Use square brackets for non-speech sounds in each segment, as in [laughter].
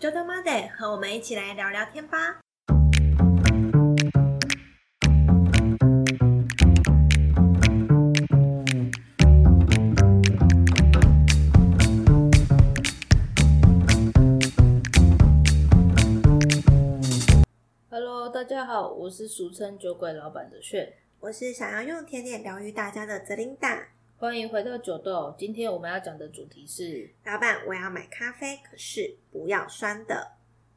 就他妈的和我们一起来聊聊天吧。Hello，大家好，我是俗称酒鬼老板的炫，我是想要用甜点疗愈大家的泽琳达。欢迎回到九豆。今天我们要讲的主题是，老板，我要买咖啡，可是不要酸的。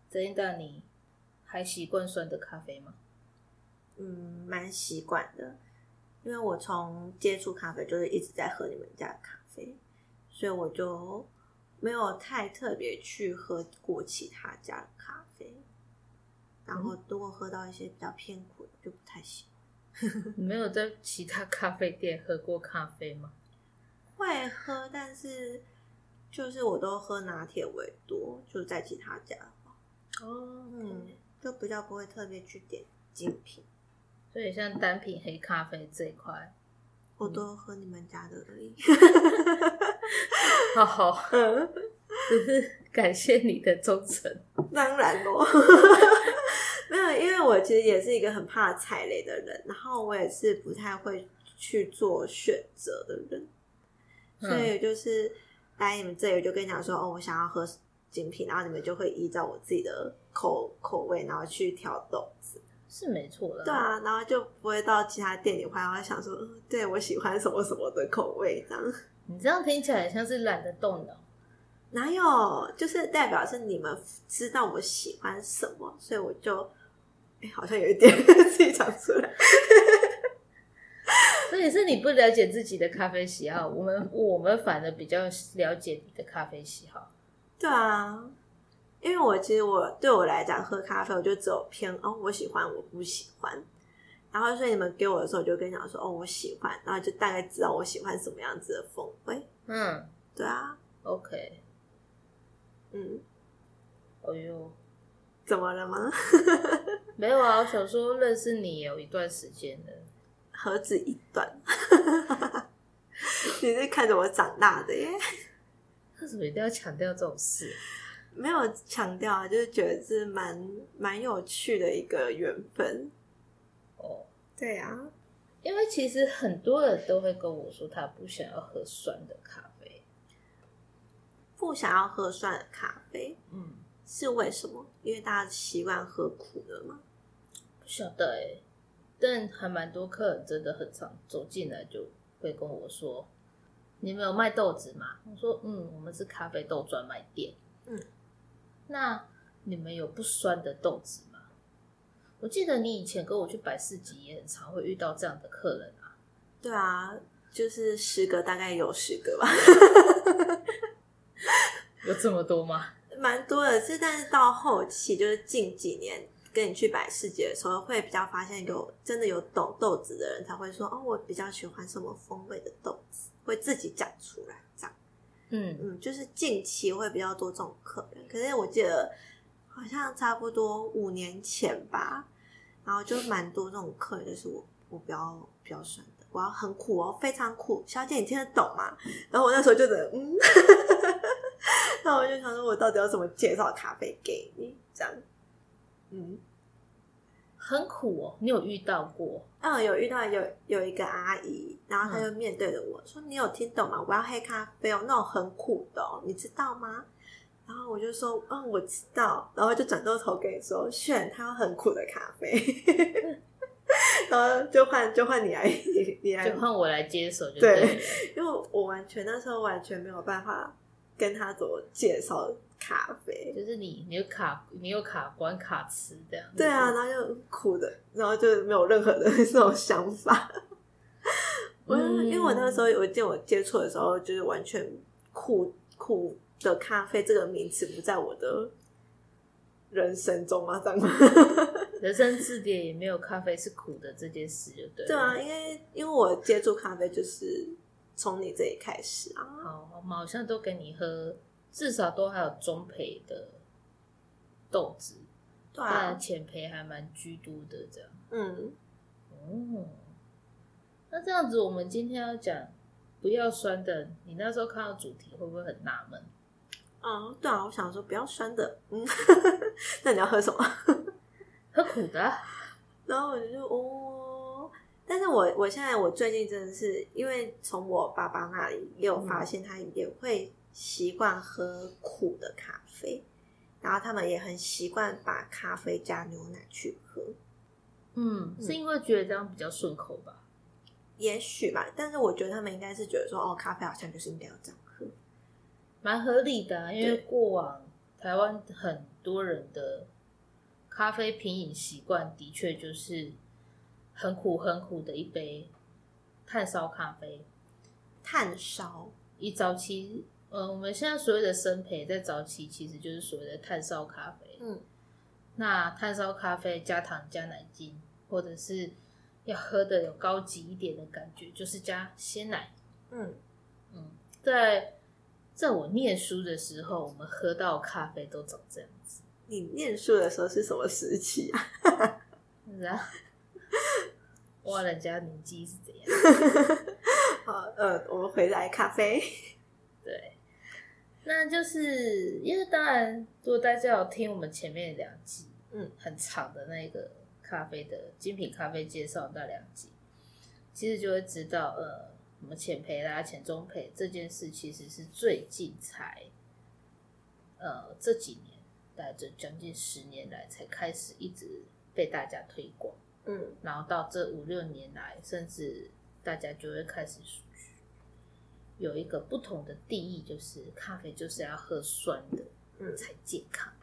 泽琳达，你还习惯酸的咖啡吗？嗯，蛮习惯的，因为我从接触咖啡就是一直在喝你们家的咖啡，所以我就没有太特别去喝过其他家的咖啡。然后如果喝到一些比较偏苦的，就不太喜欢。[laughs] 你没有在其他咖啡店喝过咖啡吗？会喝，但是就是我都喝拿铁为多，就在其他家哦，嗯，就比较不会特别去点精品，所以像单品黑咖啡这一块，我都喝你们家的而已。好好，只 [laughs] 是感谢你的忠诚。当然咯，没有，因为我其实也是一个很怕踩雷的人，然后我也是不太会去做选择的人，所以就是来你们这里，我就跟你讲说，哦，我想要喝精品，然后你们就会依照我自己的口口味，然后去挑豆子。是没错的，对啊，然后就不会到其他店里会，然后想说，嗯，对我喜欢什么什么的口味这样。[laughs] 你这样听起来像是懒得动脑。哪有？就是代表是你们知道我喜欢什么，所以我就，哎，好像有一点 [laughs] 自己讲出来。[laughs] 所以是你不了解自己的咖啡喜好，我们我们反而比较了解你的咖啡喜好。对啊，因为我其实我对我来讲喝咖啡，我就只有偏哦，我喜欢，我不喜欢。然后所以你们给我的时候，我就跟你讲说哦，我喜欢，然后就大概知道我喜欢什么样子的风味。嗯对啊，，OK，嗯，哎呦，怎么了吗？[laughs] 没有啊，我想说认识你有一段时间了。何止一段？[laughs] 你是看着我长大的耶，为什么一定要强调这种事？没有强调啊，就是觉得是蛮蛮有趣的一个缘分。哦，对啊，因为其实很多人都会跟我说，他不想要喝酸的咖啡。不想要喝酸的咖啡嗯，是为什么？因为大家习惯喝苦的嘛。不晓得哎、但还蛮多客人真的很常走进来就会跟我说：“你们有卖豆子吗？”我说：“嗯，我们是咖啡豆专卖店。”嗯，那你们有不酸的豆子吗？我记得你以前跟我去百事集也很常会遇到这样的客人啊。对啊，就是十个大概有十个吧，[laughs] 有这么多吗？蛮多的。是，但是到后期就是近几年跟你去百事节的时候，会比较发现有真的有懂豆子的人才会说哦，我比较喜欢什么风味的豆子，会自己讲出来这样。嗯，嗯，就是近期会比较多这种客人，可是我记得好像差不多五年前吧，然后就蛮多这种客人，就是我我比较比较酸的，我要很苦哦，非常苦，小姐你听得懂吗？然后我那时候就觉得嗯，那我就想说，我到底要怎么介绍咖啡给你？这样，嗯。很苦哦。你有遇到过？嗯，有遇到有有一个阿姨，然后她就面对着我说：“你有听懂吗？我要黑咖啡哦，那种很苦的、哦，你知道吗？”然后我就说：“嗯，我知道。”然后就转过头跟你说：“选，他要很苦的咖啡。[laughs] ”然后就换就换你来，你你来就，换我来接手就对对。因为我完全那时候完全没有办法跟他怎么介绍咖啡。就是你，你有卡，你有卡关卡词这样。对啊，，然后就苦的，然后就没有任何的那种想法。[laughs] 我、嗯因为我那个时候，我见我接触的时候，就是完全苦苦的咖啡这个名词不在我的人生中啊，这样？[laughs] 人生字典也没有咖啡是苦的这件事，就对了。对啊，因为因为我接触咖啡就是从你这里开始啊。好，我好像都给你喝，至少都还有中培的豆子，对但啊，浅培还蛮居多的这样。嗯，哦，那这样子，我们今天要讲不要酸的，你那时候看到主题会不会很纳闷？嗯，对啊，我想说不要酸的，嗯，那你要喝什么？喝苦的。然后我就哦，但是我我现在我最近真的是因为从我爸爸那里也有发现，他也会习惯喝苦的咖啡，然后他们也很习惯把咖啡加牛奶去喝，嗯，是因为觉得这样比较顺口吧？也许吧，但是我觉得他们应该是觉得说，哦，咖啡好像就是应该要这样喝，蛮合理的啊、因为对。过往台湾很多人的咖啡品饮习惯的确就是很苦很苦的一杯炭烧咖啡。炭烧，以早期，呃，我们现在所谓的生培，在早期其实就是所谓的炭烧咖啡。嗯那炭烧咖啡加糖加奶精，或者是要喝的有高级一点的感觉，就是加鲜奶。嗯，嗯，在在我念书的时候，我们喝到咖啡都长这样子，你念书的时候是什么时期啊？然 [laughs] 后哇，人家年纪是怎样？[laughs] 好，呃，我们回来咖啡，对，那就是因为当然，如果大家有听我们前面两集，嗯，很长的那个咖啡的精品咖啡介绍那两集，其实就会知道，呃，什么浅焙啦、浅中焙这件事，其实是最近才，呃，这几年，大概这将近十年来才开始一直被大家推广。嗯。然后到这五六年来，甚至大家就会开始有一个不同的定义，就是咖啡就是要喝酸的嗯。才健康。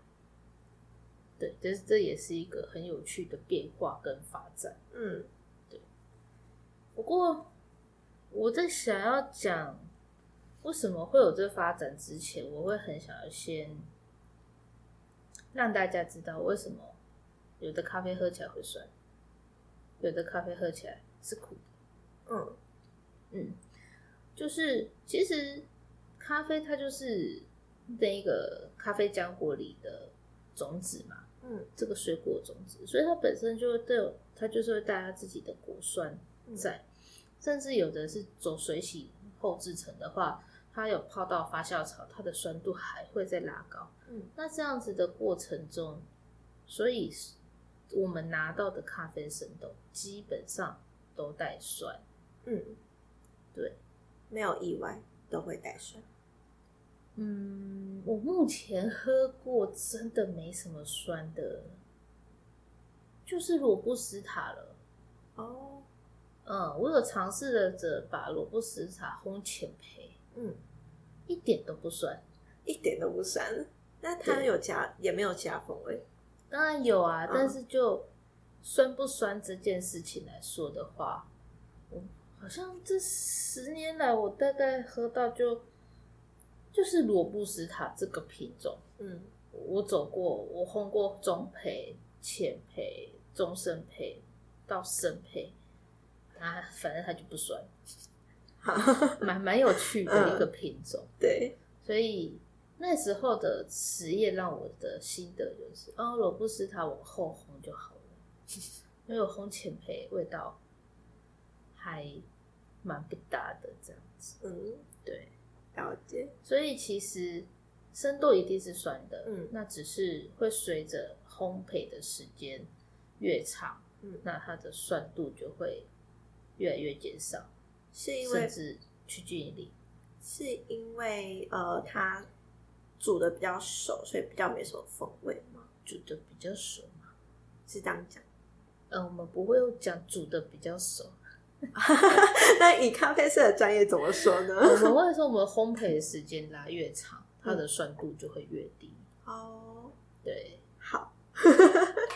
对，这这也是一个很有趣的变化跟发展。嗯。对。不过我在想要讲为什么会有这发展之前，我会很想要先让大家知道为什么有的咖啡喝起来会酸，有的咖啡喝起来是苦的。嗯。嗯，就是其实咖啡它就是那个咖啡浆果里的种子嘛，嗯。这个水果种子，所以它本身就会都有，它就是会带它自己的果酸在，甚至有的是走水洗后制成的话，它有泡到发酵槽，它的酸度还会再拉高。嗯。那这样子的过程中，所以我们拿到的咖啡生豆基本上都带酸，嗯，对。没有意外都会带酸。嗯，我目前喝过真的没什么酸的，就是罗布斯塔了。哦，嗯，我有尝试了着把罗布斯塔烘浅焙，嗯，一点都不酸。一点都不酸。那它有加也没有加风味。当然有啊，嗯。但是就酸不酸这件事情来说的话，我好像这十年来我大概喝到就就是罗布斯塔这个品种。嗯。我走过，我烘过中焙、浅焙、中深焙到深焙，啊，反正它就不酸，好，蛮蛮有趣的一个品种。对，所以那时候的实验让我的心得就是，哦，罗布斯塔往后烘就好了，[laughs] 因为我烘浅焙味道还蛮不搭的这样子。嗯，对，了解。所以其实生豆一定是酸的，嗯那只是会随着烘焙的时间越长，嗯那它的酸度就会越来越减少，是因为甚至趋近于零。是因为呃，它煮的比较熟，所以比较没什么风味嘛？煮的比较熟嘛，是这样讲？呃，我们不会有讲煮的比较熟，[laughs] 那以咖啡色的专业怎么说呢？我们会说我们烘焙的时间拉越长，它的酸度就会越低。哦，对，好，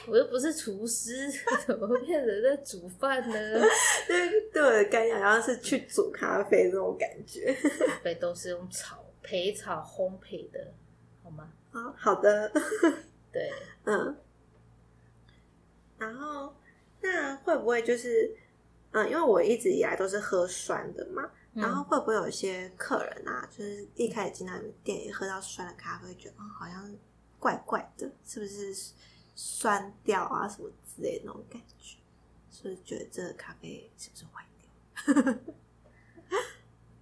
我又不是厨师，[laughs] 怎么变成在煮饭呢？[laughs] 对对我的概念好像是去煮咖啡那种感觉。咖啡都是用炒、焙草、烘焙的，好吗？啊好的，[laughs] 对，嗯。然后，那会不会就是，嗯，因为我一直以来都是喝酸的嘛，然后会不会有一些客人啊，就是一开始进到你们店里喝到酸的咖啡，觉得啊、好像怪怪的，是不是酸掉啊什么之类的那种感觉？是不是觉得这个咖啡是不是坏掉？[laughs]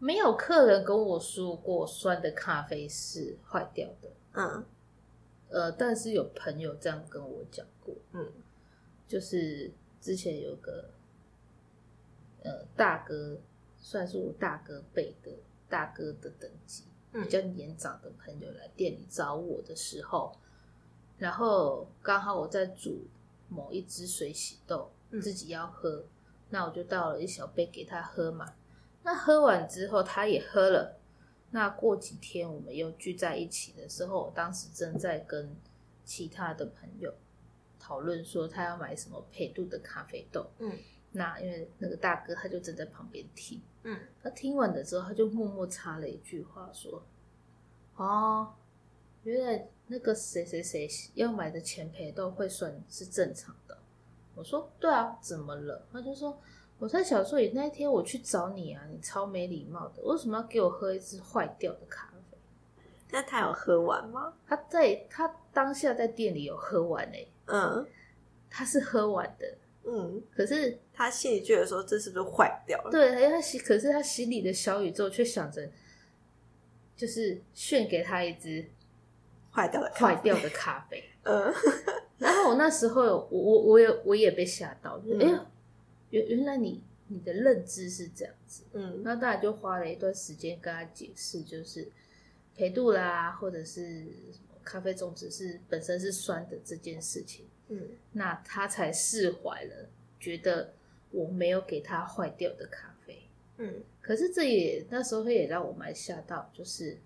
没有客人跟我说过酸的咖啡是坏掉的，嗯。呃，但是有朋友这样跟我讲过，嗯。就是之前有个呃大哥，算是我大哥辈的大哥的等级，嗯。比较年长的朋友来店里找我的时候，然后刚好我在煮某一支水洗豆，嗯。自己要喝，那我就倒了一小杯给他喝嘛。那喝完之后，他也喝了。那过几天我们又聚在一起的时候，我当时正在跟其他的朋友讨论说他要买什么配度的咖啡豆。嗯那因为那个大哥他就正在旁边听，嗯他听完了之后，他就默默插了一句话说：“哦，原来那个谁谁谁要买的前培豆会算是正常的。”我说：“对啊，怎么了？”他就说：“我在想说，你那一天我去找你啊，你超没礼貌的，为什么要给我喝一支坏掉的咖啡那他有喝完吗？？”他在他当下在店里有喝完诶、嗯他是喝完的，嗯，可是他心里觉得说这是不是坏掉了？对，他心，可是他心里的小宇宙却想着，就是炫给他一支坏掉的咖啡坏掉的咖啡。嗯 [laughs] 然后我那时候，我我我也我也被吓到，哎呀，原原来你你的认知是这样子。嗯那大家就花了一段时间跟他解释，就是培度啦，或者是什么咖啡种子是本身是酸的这件事情，嗯那他才释怀了，觉得我没有给他坏掉的咖啡。嗯可是这也那时候也让我蛮吓到，就是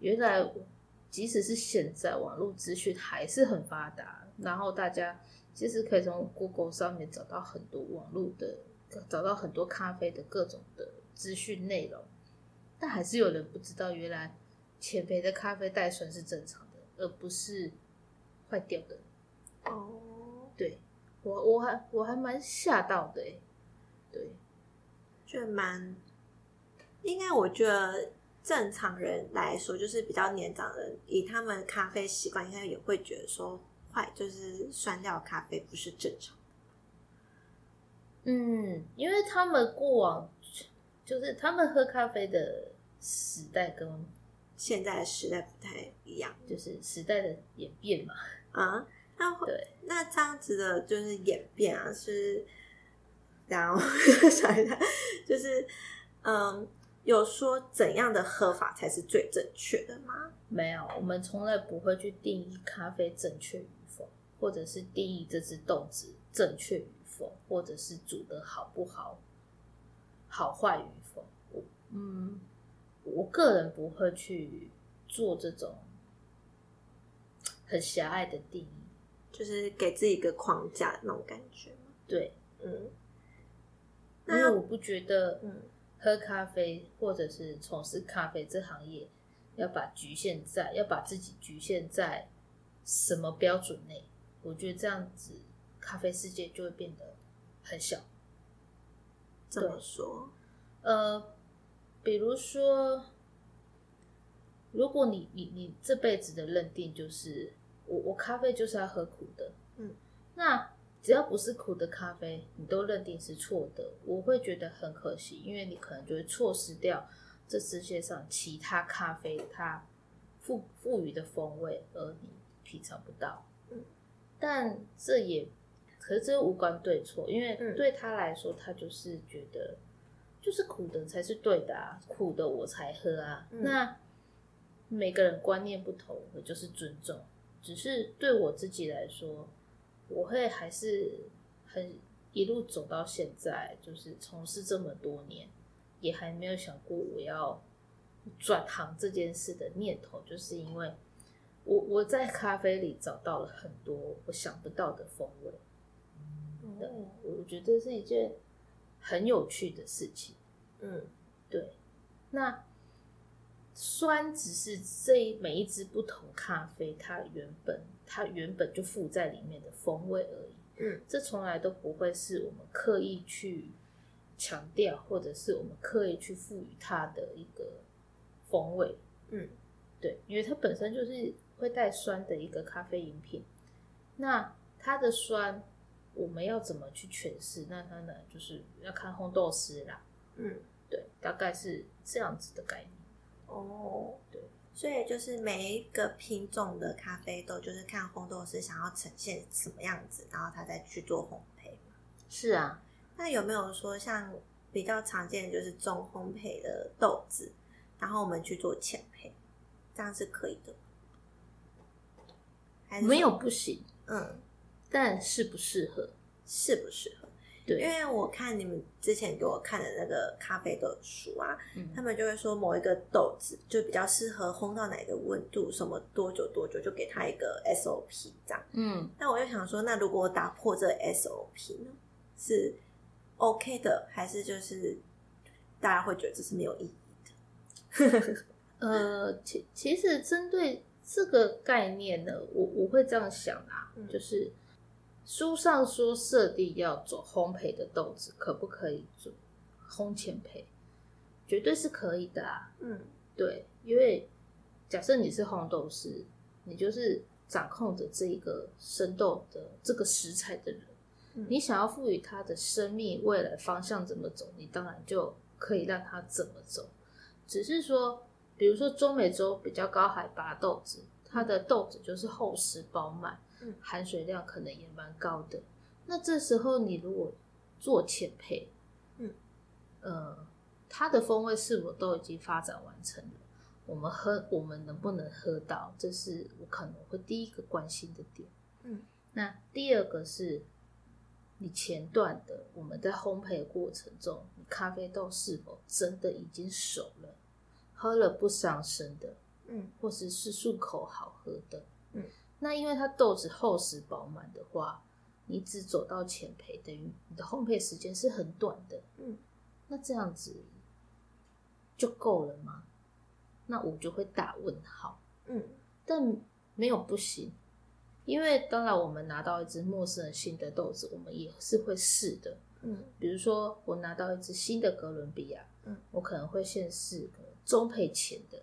原来即使是现在网络资讯还是很发达，然后大家其实可以从 Google 上面找到很多网络的，找到很多咖啡的各种的资讯内容，但还是有人不知道，原来浅焙的咖啡带酸是正常的，而不是坏掉的。哦，对我我还我还蛮吓到的欸对。就蛮应该，我觉得正常人来说，就是比较年长的人，以他们咖啡习惯，应该也会觉得说坏，就是酸掉咖啡不是正常。嗯，因为他们过往就是他们喝咖啡的时代跟现在的时代不太一样就是时代的演变嘛，啊。那会对，那这样子的，就是演变啊，是，然后 [laughs] 想一下，就是嗯，有说怎样的喝法才是最正确的吗？没有，我们从来不会去定义咖啡正确或者是定义这只豆子正确与否，或者是煮的好不好、好坏与否。我嗯，我个人不会去做这种很狭隘的定义。就是给自己一个框架那种感觉吗？对，嗯，因为我不觉得嗯喝咖啡或者是从事咖啡这行业，要把局限在要把自己局限在什么标准内，我觉得这样子咖啡世界就会变得很小。怎么说？呃，比如说，如果你你你这辈子的认定就是我我咖啡就是要喝苦的，嗯，那只要不是苦的咖啡，你都认定是错的，我会觉得很可惜，因为你可能就会错失掉这世界上其他咖啡它赋赋予的风味，而你品尝不到。嗯，但这也，可是这无关对错，因为嗯对他来说，他就是觉得就是苦的才是对的啊，苦的我才喝啊。嗯那每个人观念不同，我就是尊重。只是对我自己来说，我会还是很一路走到现在，就是从事这么多年，也还没有想过我要转行这件事的念头，就是因为我我在咖啡里找到了很多我想不到的风味。我觉得是一件很有趣的事情。嗯对，那酸只是这一每一支不同咖啡它原本它原本就附在里面的风味而已。嗯这从来都不会是我们刻意去强调，或者是我们刻意去赋予它的一个风味。嗯对，因为它本身就是会带酸的一个咖啡饮品。那它的酸，我们要怎么去诠释？那它呢，就是要看烘豆师啦。嗯对，大概是这样子的概念。哦，对，所以就是每一个品种的咖啡豆，就是看烘豆师想要呈现什么样子，然后他再去做烘焙嘛。是啊，那有没有说像比较常见的就是中烘焙的豆子，然后我们去做浅焙，这样是可以的吗？还是没有不行，嗯，但适不适合？适不适合？对，因为我看你们之前给我看的那个咖啡豆的书啊，嗯他们就会说某一个豆子就比较适合烘到哪个温度，什么多久多久，就给它一个 SOP 这样。嗯，那我就想说，那如果我打破这 SOP 呢，是 OK 的，还是就是大家会觉得这是没有意义的？[laughs] 呃，其其实针对这个概念呢，我我会这样想啊，嗯就是书上说设定要做烘焙的豆子，可不可以做烘前焙？绝对是可以的啊。嗯对，因为假设你是烘豆师，你就是掌控着这一个生豆的这个食材的人，嗯你想要赋予它的生命未来方向怎么走，你当然就可以让它怎么走。只是说，比如说中美洲比较高海拔豆子，它的豆子就是厚实饱满，嗯含水量可能也蛮高的。那这时候你如果做浅焙，嗯，呃，它的风味是否都已经发展完成了？我们喝，我们能不能喝到？这是我可能会第一个关心的点。嗯，那第二个是，你前段的我们在烘焙过程中，你咖啡豆是否真的已经熟了，喝了不伤身的，嗯或者是漱口好喝的。嗯，那因为它豆子厚实饱满的话，你只走到浅焙，等于你的烘焙时间是很短的。嗯，那这样子就够了吗？那我就会打问号。嗯但没有不行，因为当然我们拿到一只陌生人新的豆子，我们也是会试的。嗯比如说我拿到一只新的哥伦比亚，嗯，我可能会先试个中配前的，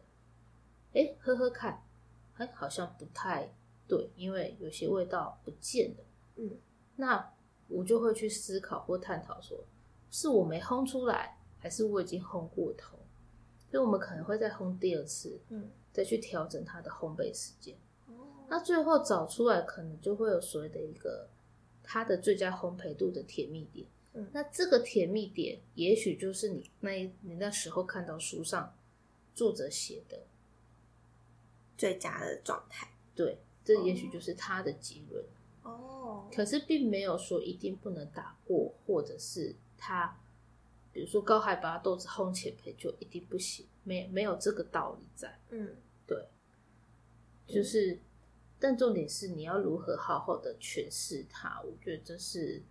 哎，喝喝看，哎，好像不太对，因为有些味道不见了。嗯那我就会去思考或探讨说，是我没烘出来，还是我已经烘过头？所以我们可能会再烘第二次，嗯，再去调整它的烘焙时间。哦那最后找出来，可能就会有所谓的一个它的最佳烘焙度的甜蜜点。嗯那这个甜蜜点，也许就是你那一你那时候看到书上作者写的，最佳的状态。对，这也许就是他的结论。哦，可是并没有说一定不能打过，或者是他，比如说高海拔豆子烘浅焙就一定不行，没没有这个道理在。嗯对，就是，但重点是你要如何好好的诠释它，我觉得这是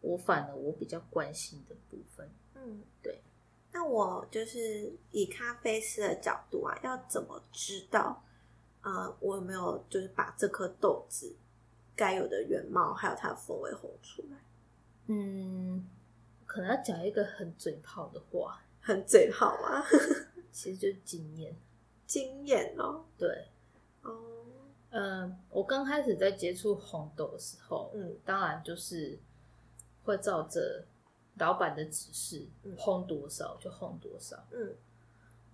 我反而我比较关心的部分。嗯，对。那我就是以咖啡师的角度啊，要怎么知道，呃，我有没有就是把这颗豆子该有的原貌还有它的风味烘出来？嗯，可能要讲一个很嘴炮的话，[laughs] 很嘴炮吗？[laughs] 其实就是经验。经验哦，对，哦，嗯，我刚开始在接触红豆的时候，嗯当然就是会照着老板的指示嗯烘多少就烘多少。嗯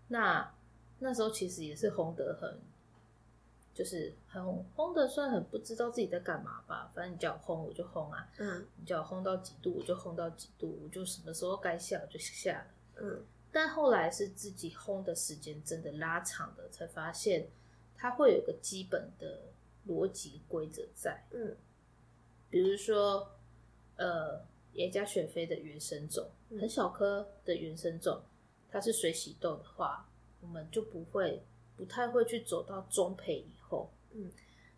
那那时候其实也是烘得很，就是很烘的，算很不知道自己在干嘛吧。反正你叫我烘我就烘啊，嗯你叫我烘到几度我就烘到几度，我就什么时候该下我就下了。嗯但后来是自己烘的时间真的拉长了，才发现它会有个基本的逻辑规则在。嗯比如说，呃，耶加雪菲的原生种，嗯很小颗的原生种，它是水洗豆的话，我们就不会不太会去走到中培以后，嗯，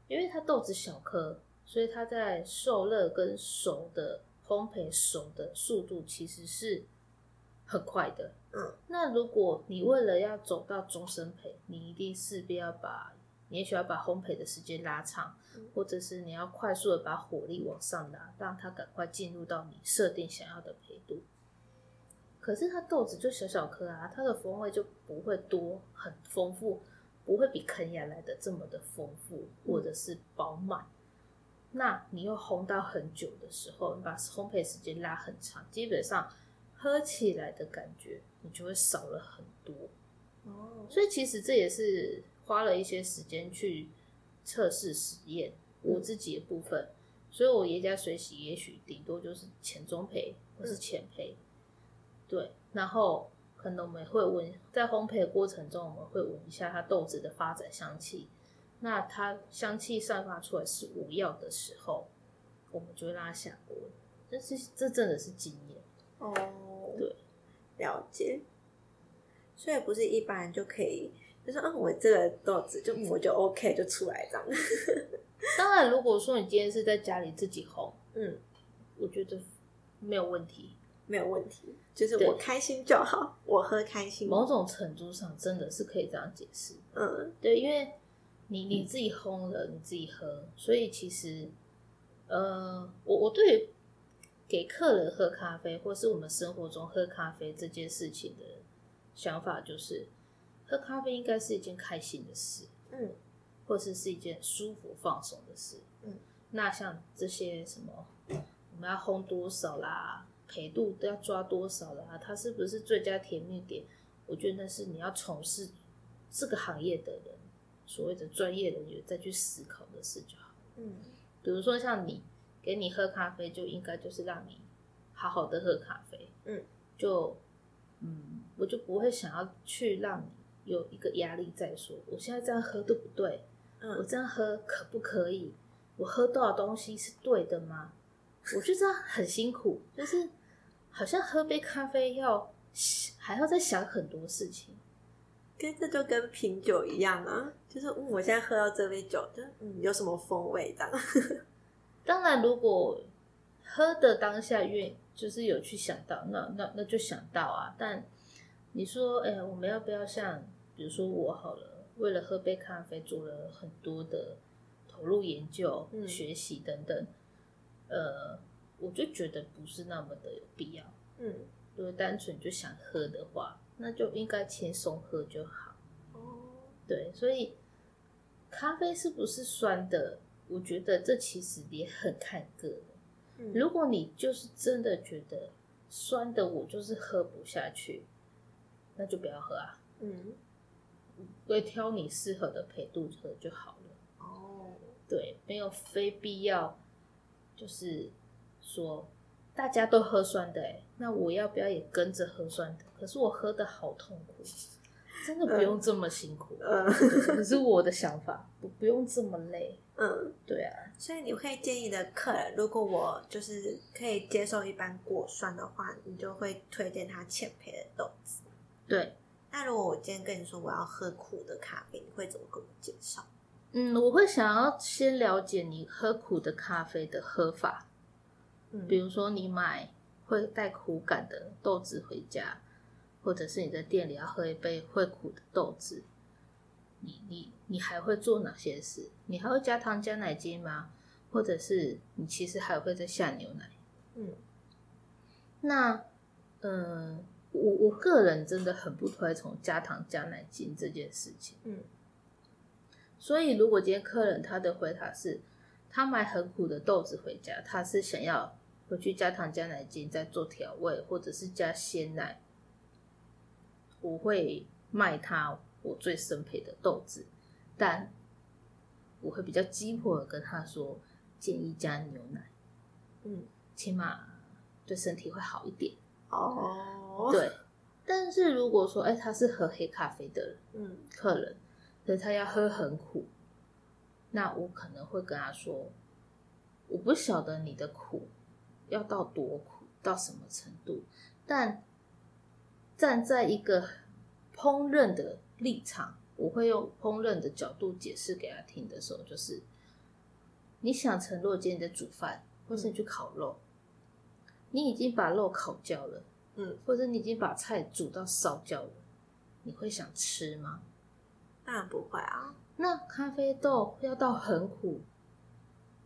因为它豆子小颗，所以它在受热跟熟的烘焙熟的速度其实是很快的。嗯，那如果你为了要走到终身培，你一定势必要把，你也许要把烘焙的时间拉长，或者是你要快速的把火力往上拉，让它赶快进入到你设定想要的培度。可是它豆子就小小颗啊，它的风味就不会多很丰富，不会比肯亚来的这么的丰富或者是饱满。那你又烘到很久的时候，你把烘焙时间拉很长，基本上喝起来的感觉你就会少了很多。哦，所以其实这也是花了一些时间去测试实验我自己的部分。所以我爷家水洗也许顶多就是浅中培或是浅培，对，然后可能我们会闻在烘焙的过程中，我们会闻一下它豆子的发展香气。那它香气散发出来是无药的时候，我们就会让它下锅。这是这真的是经验。哦，对，了解。所以不是一般人就可以，就说啊，我这个豆子就我就 OK 就出来这样。[laughs] 当然，如果说你今天是在家里自己烘，嗯，我觉得没有问题。没有问题，就是我开心就好，我喝开心。某种程度上真的是可以这样解释。嗯对，因为你你自己烘了，你自己喝，所以其实，呃，我我对给客人喝咖啡，或是我们生活中喝咖啡这件事情的想法，就是喝咖啡应该是一件开心的事，嗯或是是一件舒服放松的事。嗯，那像这些什么，我们要烘多少啦，陪度都要抓多少啦，它是不是最佳甜蜜点？我觉得那是你要从事这个行业的人，所谓的专业人员再去思考的事就好。嗯比如说像你给你喝咖啡，就应该就是让你好好的喝咖啡。嗯，就嗯，我就不会想要去让你有一个压力在说，我现在这样喝对不对？我嗯这样喝可不可以？我喝多少东西是对的吗？我觉得这样很辛苦，就是好像喝杯咖啡要还要再想很多事情。跟这就跟品酒一样啊，就是嗯，我现在喝到这杯酒，就嗯有什么风味的。[laughs] 当然，如果喝的当下愿就是有去想到，那那那就想到啊。但你说，哎、我们要不要像，比如说我好了，为了喝杯咖啡做了很多的投入研究、嗯学习等等，呃，我就觉得不是那么的有必要。嗯如果单纯就想喝的话，那就应该轻松喝就好。哦对，所以咖啡是不是酸的？我觉得这其实也很看个人。嗯如果你就是真的觉得酸的，我就是喝不下去，那就不要喝啊，嗯会挑你适合的陪度喝就好了。哦对，没有非必要，就是说大家都喝酸的、欸，那我要不要也跟着喝酸的？可是我喝的好痛苦，真的不用这么辛苦。嗯可是我的想法，不不用这么累。嗯，对啊，所以你会建议的客人，如果我就是可以接受一般果酸的话，你就会推荐他浅焙的豆子。对，那如果我今天跟你说我要喝苦的咖啡，你会怎么跟我介绍？嗯，我会想要先了解你喝苦的咖啡的喝法，嗯比如说你买会带苦感的豆子回家，或者是你在店里要喝一杯会苦的豆子，你你你还会做哪些事？你还会加糖加奶精吗？或者是你其实还会再下牛奶？嗯那，嗯，我我个人真的很不推崇加糖加奶精这件事情。嗯所以，如果今天客人他的回答是，他买很苦的豆子回家，他是想要回去加糖加奶精再做调味，或者是加鲜奶，我会卖他我最生配的豆子，但我会比较鸡婆的跟他说，建议加牛奶，嗯起码对身体会好一点。哦，，对，[laughs] 但是如果说，哎、他是喝黑咖啡的。嗯。客人，所以他要喝很苦，那我可能会跟他说，我不晓得你的苦要到多苦，到什么程度，但站在一个烹饪的立场，我会用烹饪的角度解释给他听的时候，就是你想成，如果今天你在煮饭，或是你去烤肉，你已经把肉烤焦了，嗯，或者你已经把菜煮到烧焦了，你会想吃吗？当然不会啊。那咖啡豆要到很苦，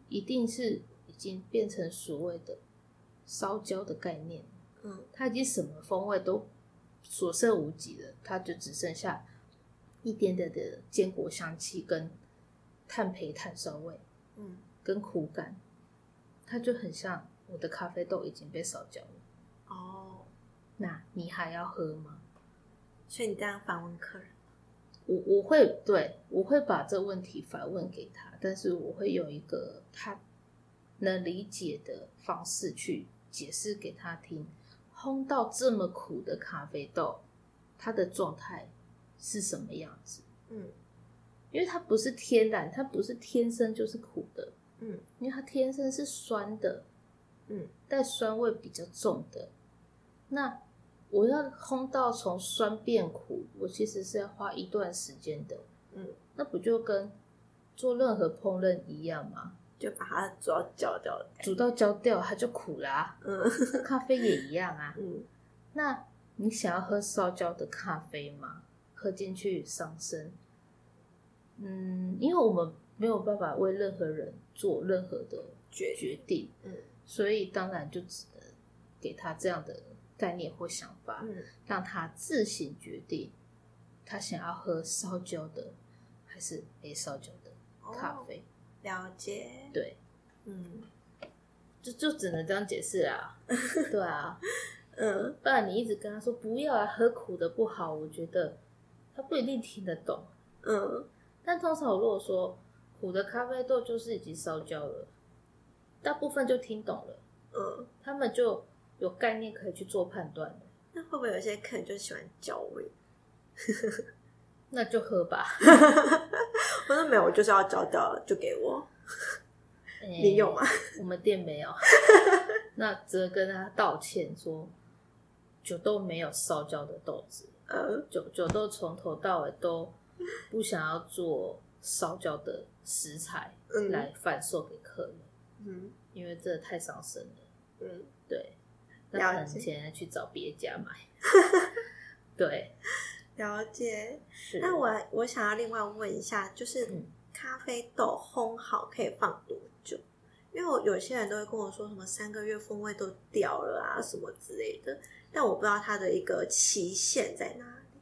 一定是已经变成所谓的烧焦的概念，嗯它已经什么风味都所剩无几了，它就只剩下一点点的坚果香气跟炭焙炭烧味嗯跟苦感，它就很像我的咖啡豆已经被烧焦了。哦，那你还要喝吗？所以你这样反问客人，我我会对我会把这问题反问给他，但是我会用一个他能理解的方式去解释给他听。烘到这么苦的咖啡豆，它的状态是什么样子？嗯因为它不是天然，它不是天生就是苦的，嗯因为它天生是酸的，嗯带酸味比较重的。那我要烘到从酸变苦，我其实是要花一段时间的。嗯，那不就跟做任何烹饪一样吗？就把它煮到焦掉的，煮到焦掉，它就苦啦、嗯那咖啡也一样啊。嗯那你想要喝烧焦的咖啡吗？喝进去伤身。嗯，因为我们没有办法为任何人做任何的决决定，嗯所以当然就只能给他这样的概念或想法，嗯让他自行决定他想要喝烧焦的还是没烧焦的咖啡。了解，对，嗯就就只能这样解释啊。[laughs] 对啊，嗯不然你一直跟他说不要啊，喝苦的不好，我觉得他不一定听得懂。嗯但通常我如果说苦的咖啡豆就是已经烧焦了，大部分就听懂了，嗯，他们就有概念可以去做判断。那会不会有些客人就喜欢焦味？[laughs] 那就喝吧。[laughs] 我说没有，我就是要焦掉了，就给我。你你有吗？我们店没有，[laughs] 那只能跟他道歉说，酒豆没有烧焦的豆子，呃，酒酒豆从头到尾都不想要做烧焦的食材嗯来贩售给客人，嗯因为这太伤身了。嗯，对，那可能了解钱去找别家买。[laughs] 对，了解。是。那我我想要另外问一下，就是嗯咖啡豆烘好可以放多久？因为我有些人都会跟我说什么三个月风味都掉了啊，什么之类的，但我不知道它的一个期限在哪里，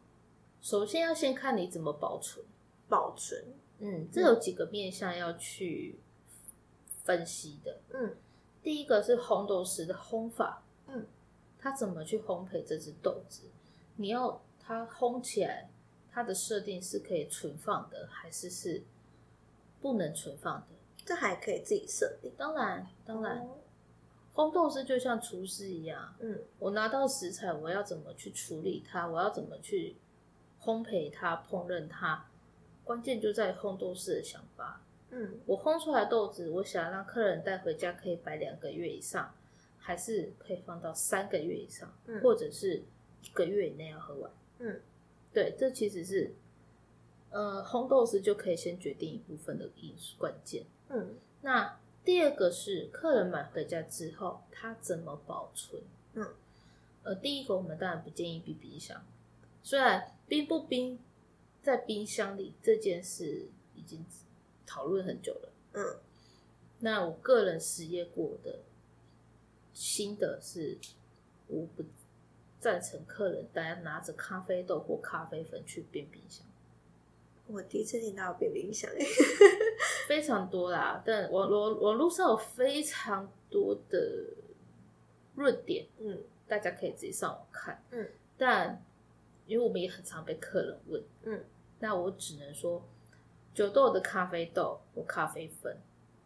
首先要先看你怎么保存。保存。嗯，这有几个面向要去分析的。嗯第一个是烘豆师的烘法，嗯，他怎么去烘焙这只豆子？你要它烘起来，它的设定是可以存放的，还是是不能存放的？这还可以自己设定。当然，当然，哦烘豆师就像厨师一样，嗯我拿到食材，我要怎么去处理它？我要怎么去烘焙它、烹饪它？关键就在于烘豆师的想法。嗯我烘出来的豆子，我想让客人带回家可以摆两个月以上，还是可以放到三个月以上，嗯或者是一个月以内要喝完。嗯，对，这其实是呃烘豆子就可以先决定一部分的饮食关键。嗯那第二个是客人买回家之后，他怎么保存？嗯，呃，第一个我们当然不建议冰冰箱，虽然冰不冰在冰箱里这件事已经讨论很久了。嗯那我个人实验过的新的是，我不赞成客人大家拿着咖啡豆或咖啡粉去冰冰箱，我第一次听到冰冰箱，非常多啦。[laughs] 但网网网络上有非常多的论点，嗯大家可以自己上网看。嗯，但因为我们也很常被客人问，嗯，那我只能说，酒豆的咖啡豆或咖啡粉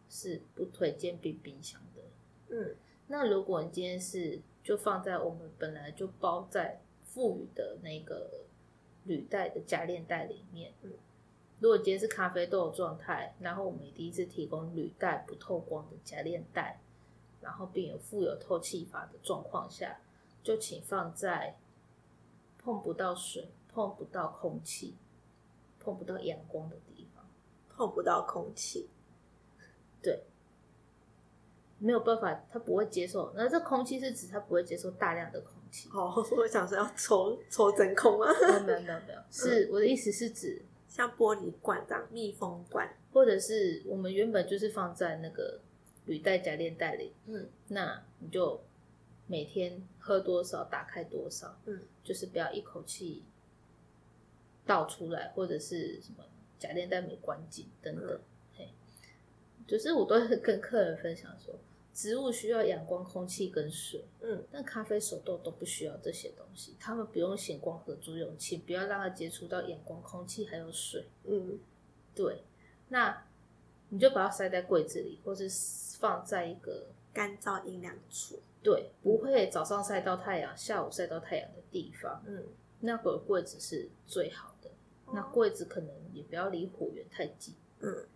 是不推荐冰冰箱的。嗯那如果你今天是就放在我们本来就包在富裕的那个履带的夹链袋里面，嗯，如果今天是咖啡豆的状态，然后我们第一次提供履带不透光的夹链袋，然后并有富有透气法的状况下，就请放在碰不到水、碰不到空气、碰不到阳光的地方。碰不到空气。对，没有办法，他不会接受。那这空气是指他不会接受大量的空气。哦，[laughs] 我想说要抽抽真空啊，没有没有没有没有，是我的意思是指，像玻璃罐这样，密封罐。或者是我们原本就是放在那个履带夹链袋里，嗯那你就每天喝多少，打开多少，嗯，就是不要一口气倒出来，或者是什么夹链带没关紧等等，嗯嘿，就是我都会跟客人分享说，植物需要阳光、空气跟水，嗯，但咖啡手豆都不需要这些东西，他们不用显光合作用器，不要让它接触到阳光、空气还有水。嗯对，那你就把它塞在柜子里，或是放在一个干燥阴凉处，对不会早上晒到太阳、下午晒到太阳的地方。嗯，那个柜子是最好的。那哦柜子可能也不要离火源太近。嗯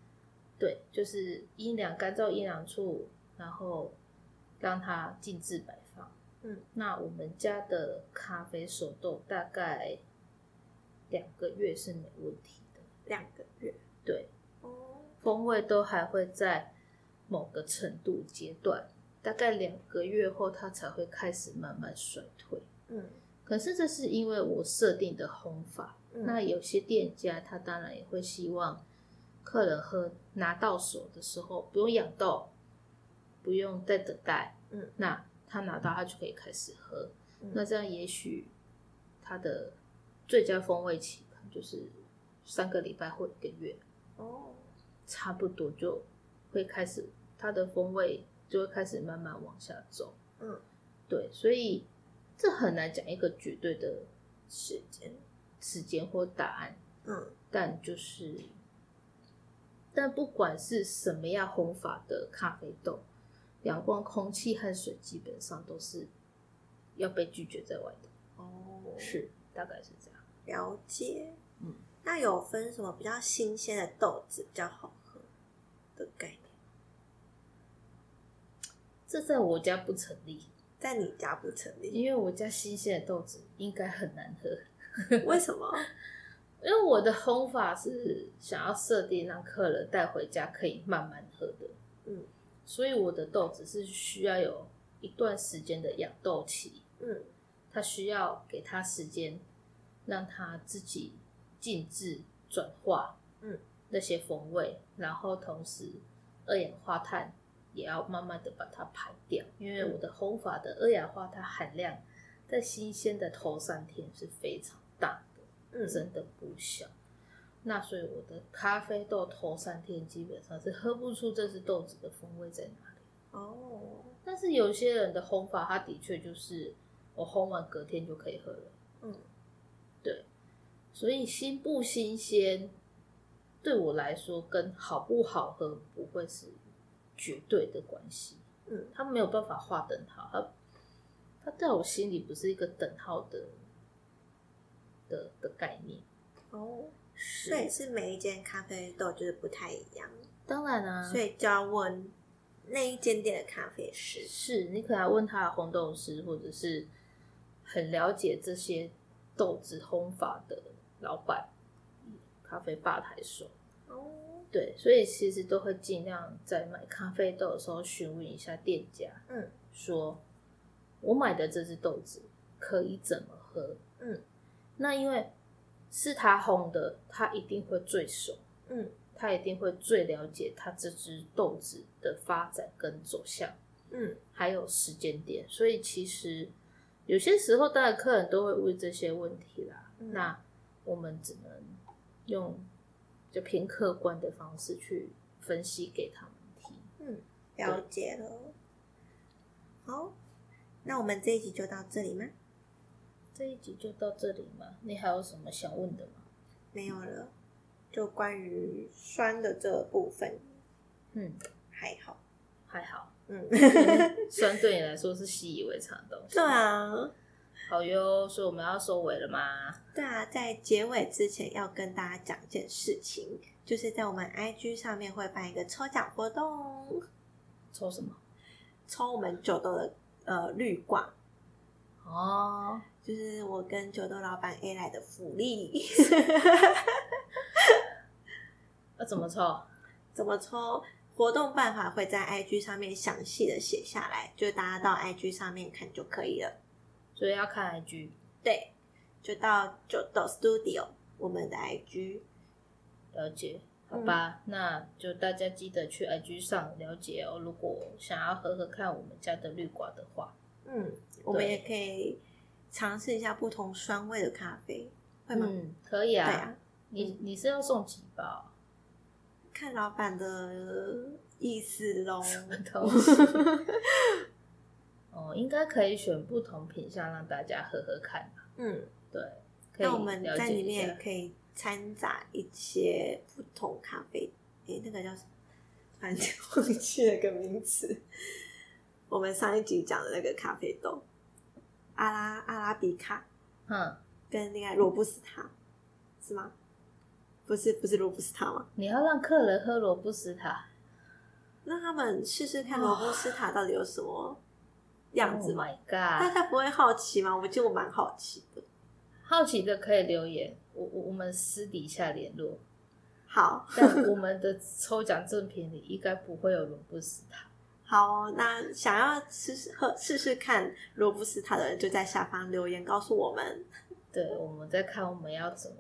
对，就是阴凉、干燥阴凉处，然后让它静置摆放。嗯，那我们家的咖啡手豆大概两个月是没问题的。两个月，对，哦，风味都还会在某个程度阶段，大概两个月后它才会开始慢慢衰退。嗯可是这是因为我设定的烘法，嗯。那有些店家他当然也会希望客人喝拿到手的时候不用养豆，不用再等待，嗯，那他拿到他就可以开始喝，嗯。那这样也许他的最佳风味期可能就是三个礼拜或一个月，哦，差不多就会开始它的风味就会开始慢慢往下走，嗯，对，所以这很难讲一个绝对的时间，时间或答案，嗯但就是，但不管是什么样烘法的咖啡豆，阳光、空气和水基本上都是要被拒绝在外的，哦，是大概是这样。了解。嗯，那有分什么比较新鲜的豆子比较好喝的概念？这在我家不成立，在你家不成立，因为我家新鲜的豆子应该很难喝。为什么？[laughs] 因为我的烘法是想要设定让客人带回家可以慢慢喝的，嗯所以我的豆子是需要有一段时间的养豆期，嗯它需要给它时间，让它自己静置转化，嗯，那些风味，然后同时二氧化碳也要慢慢的把它排掉，因为我的烘法的二氧化碳含量在新鲜的头三天是非常大的。嗯，真的不小。那所以我的咖啡豆头三天基本上是喝不出这只豆子的风味在哪里。哦，但是有些人的烘法，它的确就是我烘完隔天就可以喝了。嗯对，所以新不新鲜，对我来说跟好不好喝不会是绝对的关系。嗯，他没有办法划等号，他他在我心里不是一个等号的的的概念。哦，是所以是每一间咖啡豆就是不太一样，当然啊，所以就要问那一间店的咖啡师。是你可能要问他的烘豆师，或者是很了解这些豆子烘法的老板、咖啡吧台手。哦，对，所以其实都会尽量在买咖啡豆的时候询问一下店家，嗯，说我买的这只豆子可以怎么喝？嗯，那因为是他烘的，他一定会最熟，嗯他一定会最了解他这只豆子的发展跟走向。嗯还有时间点，所以其实有些时候，当然客人都会问这些问题啦。嗯那我们只能用就偏客观的方式去分析给他们听。嗯，了解了。好，那我们这一集就到这里吗？这一集就到这里吗？你还有什么想问的吗？没有了，就关于酸的这部分嗯，还好。还好，嗯 [laughs] [laughs] 酸对你来说是习以为常的东西。对，啊，好哟，所以我们要收尾了吗？对啊，在结尾之前要跟大家讲一件事情，就是在我们 IG 上面会办一个抽奖活动，抽什么？抽我们九豆的呃绿挂，哦，就是我跟九豆老板 A 来的福利。[laughs] 要怎么抽？怎么抽？活动办法会在 IG 上面详细的写下来，就大家到 IG 上面看就可以了。所以要看 IG。对，就到九豆 Studio 我们的 IG。了解，好吧，那就大家记得去 IG 上了解哦。如果想要喝喝看我们家的绿瓜的话，嗯，我们也可以尝试一下不同酸味的咖啡，会吗？嗯，可以啊。对啊，你你是要送几包？看老板的意思喽。什么东西？[laughs] 哦，应该可以选不同品相让大家喝喝看吧。嗯，对，可以那我们在里面也可以掺杂一些不同咖啡，诶，那个叫什么？反正 [laughs] 忘记了个名词。我们上一集讲的那个咖啡豆，阿拉阿拉比卡嗯，跟那个罗布斯塔，是吗？不是，不是罗布斯塔吗？你要让客人喝罗布斯塔那他们试试看罗布斯塔到底有什么样子 Oh 吗？my 那 god！他不会好奇吗？我觉得我蛮好奇的。好奇的可以留言，我我我们私底下联络。好，[laughs] 但我们的抽奖赠品里应该不会有罗布斯塔。好哦，那想要试试喝试试看罗布斯塔的人，就在下方留言告诉我们。[laughs] 对，我们再看我们要怎么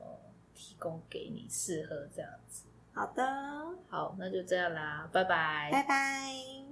提供给你适合这样子。好的，好，那就这样啦，拜拜。拜拜。